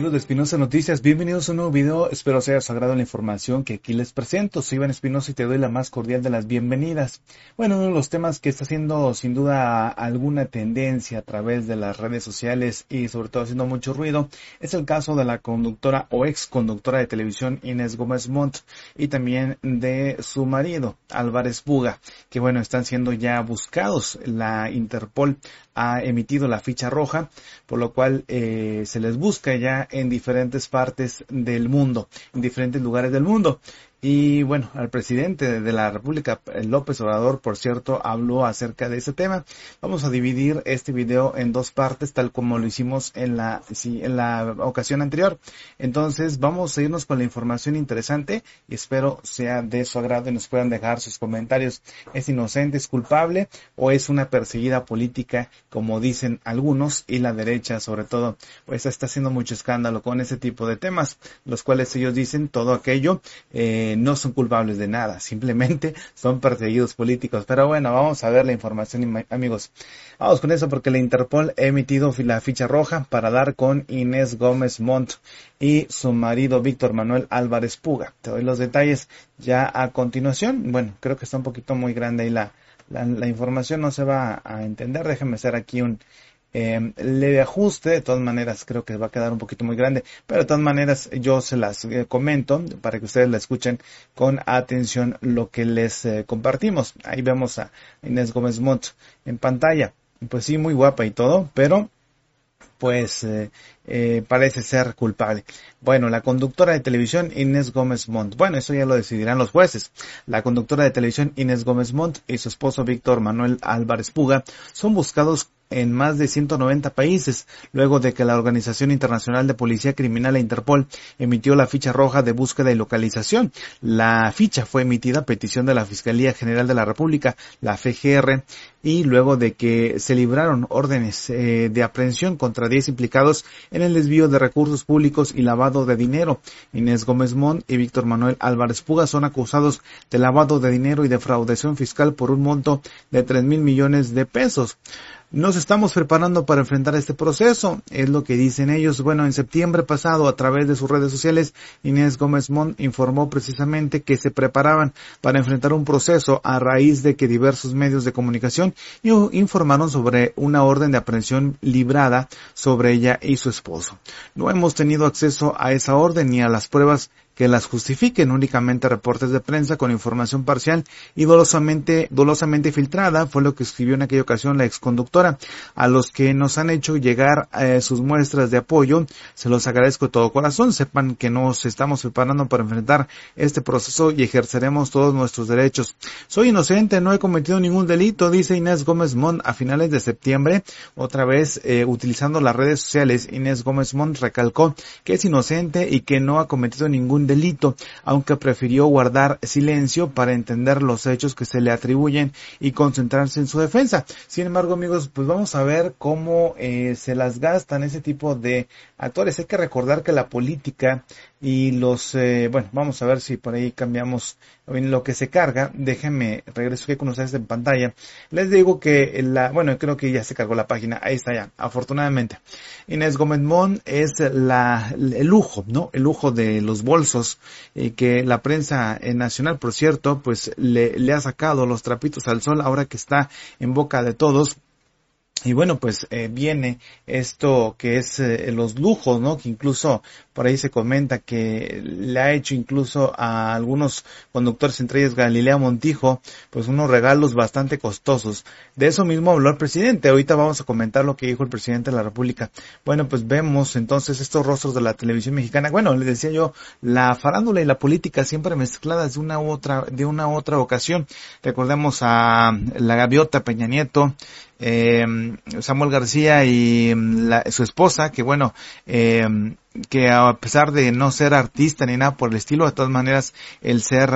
Amigos de Espinosa Noticias, bienvenidos a un nuevo video. Espero sea sagrado la información que aquí les presento. Soy Iván Espinosa y te doy la más cordial de las bienvenidas. Bueno, uno de los temas que está haciendo sin duda alguna tendencia a través de las redes sociales y sobre todo haciendo mucho ruido es el caso de la conductora o ex conductora de televisión Inés Gómez Montt y también de su marido Álvarez Buga, que bueno, están siendo ya buscados. La Interpol ha emitido la ficha roja, por lo cual eh, se les busca ya en diferentes partes del mundo, en diferentes lugares del mundo. Y bueno, al presidente de la República, López Obrador, por cierto, habló acerca de ese tema. Vamos a dividir este video en dos partes, tal como lo hicimos en la, sí, en la ocasión anterior. Entonces, vamos a irnos con la información interesante y espero sea de su agrado y nos puedan dejar sus comentarios. ¿Es inocente, es culpable o es una perseguida política, como dicen algunos, y la derecha, sobre todo, pues está haciendo mucho escándalo con ese tipo de temas, los cuales ellos dicen todo aquello, eh, no son culpables de nada, simplemente son perseguidos políticos. Pero bueno, vamos a ver la información, amigos. Vamos con eso porque la Interpol ha emitido la ficha roja para dar con Inés Gómez Montt y su marido Víctor Manuel Álvarez Puga. Te doy los detalles ya a continuación. Bueno, creo que está un poquito muy grande ahí la, la información, no se va a entender. Déjenme hacer aquí un eh, leve ajuste, de todas maneras creo que va a quedar un poquito muy grande, pero de todas maneras yo se las eh, comento para que ustedes la escuchen con atención lo que les eh, compartimos. Ahí vemos a Inés Gómez Montt en pantalla. Pues sí, muy guapa y todo, pero pues eh, eh, parece ser culpable. Bueno, la conductora de televisión Inés Gómez Montt. Bueno, eso ya lo decidirán los jueces. La conductora de televisión Inés Gómez Montt y su esposo Víctor Manuel Álvarez Puga son buscados en más de 190 países, luego de que la Organización Internacional de Policía Criminal e Interpol emitió la ficha roja de búsqueda y localización. La ficha fue emitida a petición de la Fiscalía General de la República, la FGR, y luego de que se libraron órdenes eh, de aprehensión contra 10 implicados en el desvío de recursos públicos y lavado de dinero. Inés Gómez Mont y Víctor Manuel Álvarez Puga son acusados de lavado de dinero y defraudación fiscal por un monto de 3 mil millones de pesos. Nos estamos preparando para enfrentar este proceso, es lo que dicen ellos. Bueno, en septiembre pasado, a través de sus redes sociales, Inés Gómez Mont informó precisamente que se preparaban para enfrentar un proceso a raíz de que diversos medios de comunicación informaron sobre una orden de aprehensión librada sobre ella y su esposo. No hemos tenido acceso a esa orden ni a las pruebas que las justifiquen únicamente reportes de prensa con información parcial y dolosamente, dolosamente filtrada, fue lo que escribió en aquella ocasión la exconductora. A los que nos han hecho llegar eh, sus muestras de apoyo, se los agradezco de todo corazón. Sepan que nos estamos preparando para enfrentar este proceso y ejerceremos todos nuestros derechos. Soy inocente, no he cometido ningún delito, dice Inés Gómez Mont a finales de septiembre. Otra vez, eh, utilizando las redes sociales, Inés Gómez Mont recalcó que es inocente y que no ha cometido ningún delito, aunque prefirió guardar silencio para entender los hechos que se le atribuyen y concentrarse en su defensa. Sin embargo, amigos, pues vamos a ver cómo eh, se las gastan ese tipo de actores. Hay que recordar que la política y los, eh, bueno, vamos a ver si por ahí cambiamos lo que se carga. Déjenme, regreso aquí con ustedes en pantalla. Les digo que la, bueno, creo que ya se cargó la página. Ahí está ya, afortunadamente. Inés Gómez Mon es la, el lujo, ¿no? El lujo de los bolsos y que la prensa nacional, por cierto, pues le, le ha sacado los trapitos al sol ahora que está en boca de todos y bueno, pues eh, viene esto que es eh, los lujos, ¿no? Que incluso por ahí se comenta que le ha hecho incluso a algunos conductores, entre ellos Galilea Montijo, pues unos regalos bastante costosos. De eso mismo habló el presidente. Ahorita vamos a comentar lo que dijo el presidente de la República. Bueno, pues vemos entonces estos rostros de la televisión mexicana. Bueno, le decía yo, la farándula y la política siempre mezcladas de una u otra, de una u otra ocasión. Recordemos a la gaviota Peña Nieto, eh, Samuel García y mm, su esposa, que bueno, eh, que a pesar de no ser artista ni nada por el estilo, de todas maneras, el ser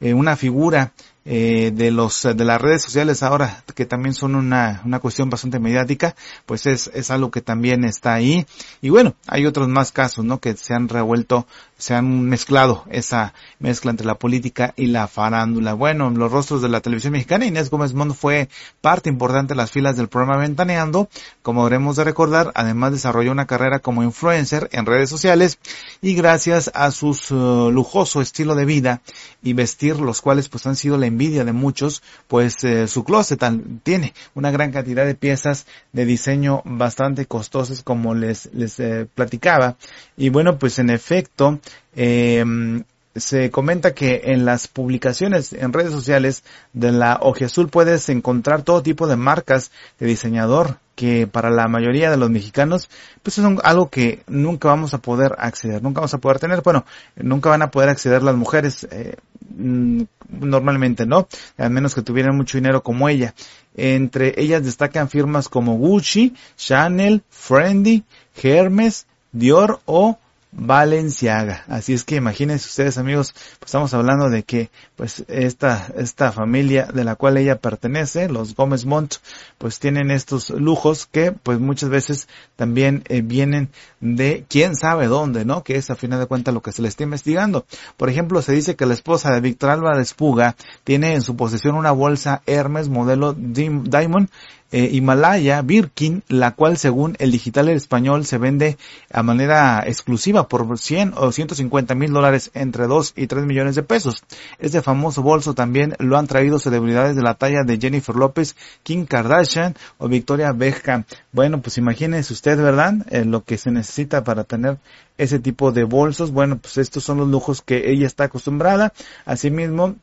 eh, una figura eh, de los de las redes sociales ahora que también son una, una cuestión bastante mediática pues es, es algo que también está ahí y bueno hay otros más casos no que se han revuelto se han mezclado esa mezcla entre la política y la farándula. Bueno, los rostros de la televisión mexicana, Inés Gómez Mont fue parte importante de las filas del programa Ventaneando. Como debemos de recordar, además desarrolló una carrera como influencer en redes sociales y gracias a su uh, lujoso estilo de vida y vestir, los cuales pues han sido la envidia de muchos, pues eh, su closet tiene una gran cantidad de piezas de diseño bastante costosas como les, les eh, platicaba. Y bueno, pues en efecto, eh, se comenta que en las publicaciones en redes sociales de la Azul puedes encontrar todo tipo de marcas de diseñador que para la mayoría de los mexicanos pues es algo que nunca vamos a poder acceder, nunca vamos a poder tener, bueno, nunca van a poder acceder las mujeres eh, mm, normalmente, ¿no? A menos que tuvieran mucho dinero como ella. Entre ellas destacan firmas como Gucci, Chanel, Friendly, Hermes, Dior o Valenciaga. Así es que imagínense ustedes amigos, pues estamos hablando de que pues esta, esta familia de la cual ella pertenece, los Gómez Montt, pues tienen estos lujos que pues muchas veces también eh, vienen de quién sabe dónde, ¿no? Que es a final de cuentas lo que se le está investigando. Por ejemplo, se dice que la esposa de Víctor Álvarez Puga tiene en su posesión una bolsa Hermes modelo Diamond eh, Himalaya Birkin, la cual según el digital español se vende a manera exclusiva por 100 o 150 mil dólares entre 2 y 3 millones de pesos. Este famoso bolso también lo han traído celebridades de la talla de Jennifer López, Kim Kardashian o Victoria Beckham. Bueno, pues imagínense usted, ¿verdad? Eh, lo que se necesita para tener ese tipo de bolsos. Bueno, pues estos son los lujos que ella está acostumbrada. Asimismo,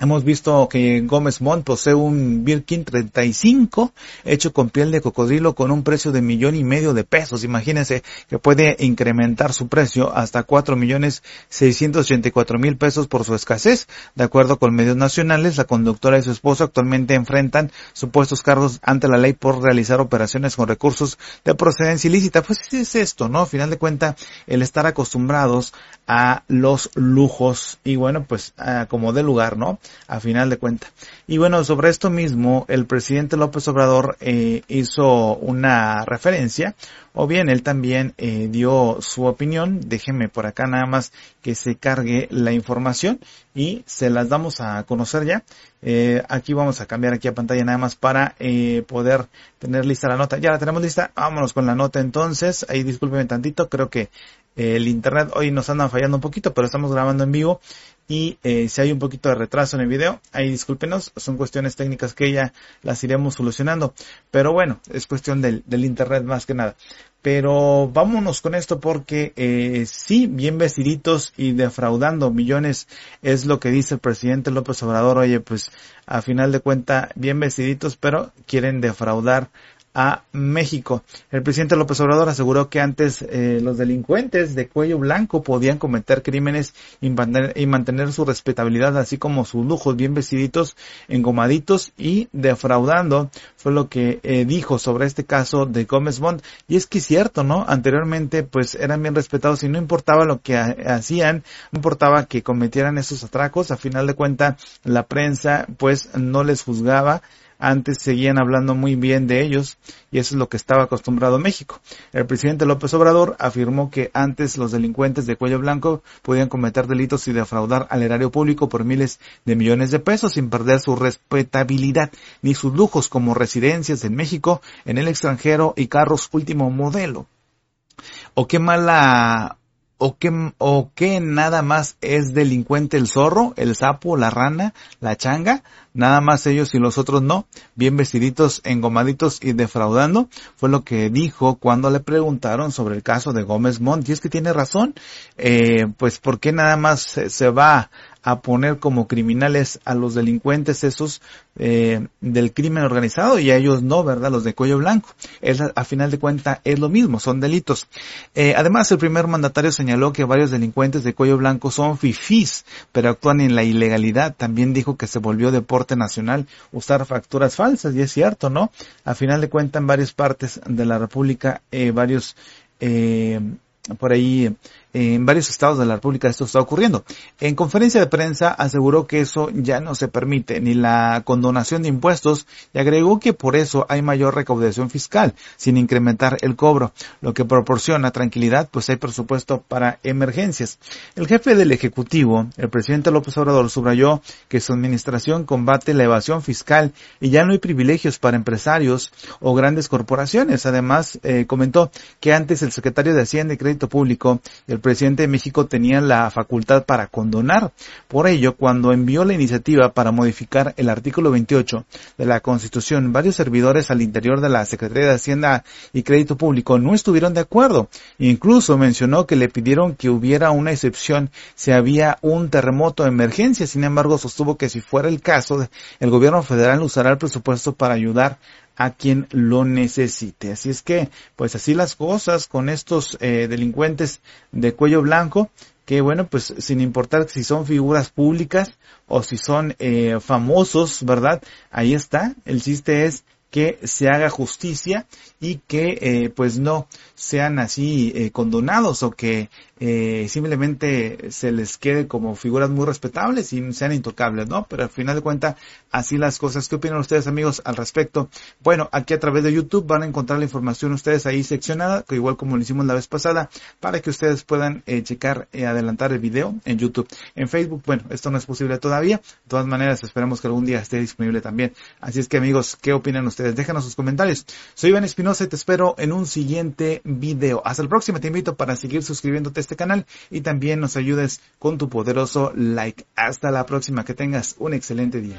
Hemos visto que Gómez Mont posee un Birkin 35 hecho con piel de cocodrilo con un precio de millón y medio de pesos. Imagínense que puede incrementar su precio hasta cuatro millones seiscientos cuatro mil pesos por su escasez. De acuerdo con medios nacionales, la conductora y su esposo actualmente enfrentan supuestos cargos ante la ley por realizar operaciones con recursos de procedencia ilícita. Pues es esto, ¿no? A final de cuentas, el estar acostumbrados a los lujos y bueno, pues como de lugar, ¿no? A final de cuentas. Y bueno, sobre esto mismo, el presidente López Obrador eh, hizo una referencia, o bien él también eh, dio su opinión. Déjenme por acá nada más que se cargue la información y se las damos a conocer ya. Eh, aquí vamos a cambiar aquí a pantalla nada más para poder tener lista la nota. Ya la tenemos lista. Vámonos con la nota entonces. Ahí discúlpeme tantito. Creo que el internet hoy nos anda fallando un poquito, pero estamos grabando en vivo y eh, si hay un poquito de retraso en el video, ahí discúlpenos, son cuestiones técnicas que ya las iremos solucionando. Pero bueno, es cuestión del, del internet más que nada. Pero vámonos con esto porque eh, sí, bien vestiditos y defraudando millones es lo que dice el presidente López Obrador. Oye, pues a final de cuenta, bien vestiditos, pero quieren defraudar a México. El presidente López Obrador aseguró que antes eh, los delincuentes de cuello blanco podían cometer crímenes y mantener, su respetabilidad, así como sus lujos bien vestiditos, engomaditos y defraudando. Fue lo que eh, dijo sobre este caso de Gómez Bond. Y es que es cierto, ¿no? Anteriormente pues eran bien respetados y no importaba lo que hacían, no importaba que cometieran esos atracos. A final de cuentas la prensa pues no les juzgaba antes seguían hablando muy bien de ellos y eso es lo que estaba acostumbrado México. El presidente López Obrador afirmó que antes los delincuentes de cuello blanco podían cometer delitos y defraudar al erario público por miles de millones de pesos sin perder su respetabilidad ni sus lujos como residencias en México, en el extranjero y carros último modelo. O qué mala o que, o que nada más es delincuente el zorro, el sapo, la rana, la changa, nada más ellos y los otros no, bien vestiditos, engomaditos y defraudando, fue lo que dijo cuando le preguntaron sobre el caso de Gómez Montt, y es que tiene razón, eh, pues ¿por qué nada más se va a poner como criminales a los delincuentes esos eh, del crimen organizado y a ellos no, ¿verdad? Los de cuello blanco. A final de cuentas es lo mismo, son delitos. Eh, además, el primer mandatario señaló que varios delincuentes de cuello blanco son fifís, pero actúan en la ilegalidad. También dijo que se volvió deporte nacional usar facturas falsas y es cierto, ¿no? A final de cuentas, en varias partes de la República, eh, varios eh, por ahí en varios estados de la República esto está ocurriendo. En conferencia de prensa aseguró que eso ya no se permite, ni la condonación de impuestos, y agregó que por eso hay mayor recaudación fiscal, sin incrementar el cobro, lo que proporciona tranquilidad, pues hay presupuesto para emergencias. El jefe del Ejecutivo, el presidente López Obrador, subrayó que su administración combate la evasión fiscal y ya no hay privilegios para empresarios o grandes corporaciones. Además, eh, comentó que antes el secretario de Hacienda y Crédito Público el presidente de México tenían la facultad para condonar. Por ello, cuando envió la iniciativa para modificar el artículo 28 de la Constitución, varios servidores al interior de la Secretaría de Hacienda y Crédito Público no estuvieron de acuerdo. Incluso mencionó que le pidieron que hubiera una excepción si había un terremoto de emergencia. Sin embargo, sostuvo que si fuera el caso, el gobierno federal usará el presupuesto para ayudar a quien lo necesite. Así es que, pues así las cosas con estos eh, delincuentes de cuello blanco, que bueno, pues sin importar si son figuras públicas o si son eh, famosos, ¿verdad? Ahí está. El chiste es que se haga justicia y que eh, pues no sean así eh, condonados o que eh, simplemente se les quede como figuras muy respetables y sean intocables, ¿no? Pero al final de cuentas, así las cosas. ¿Qué opinan ustedes, amigos, al respecto? Bueno, aquí a través de YouTube van a encontrar la información ustedes ahí seccionada, que igual como lo hicimos la vez pasada, para que ustedes puedan eh, checar y adelantar el video en YouTube. En Facebook, bueno, esto no es posible todavía. De todas maneras, esperemos que algún día esté disponible también. Así es que, amigos, ¿qué opinan ustedes? Déjanos sus comentarios. Soy Iván Espinosa y te espero en un siguiente video. Hasta el próximo. Te invito para seguir suscribiéndote este canal y también nos ayudes con tu poderoso like. Hasta la próxima, que tengas un excelente día.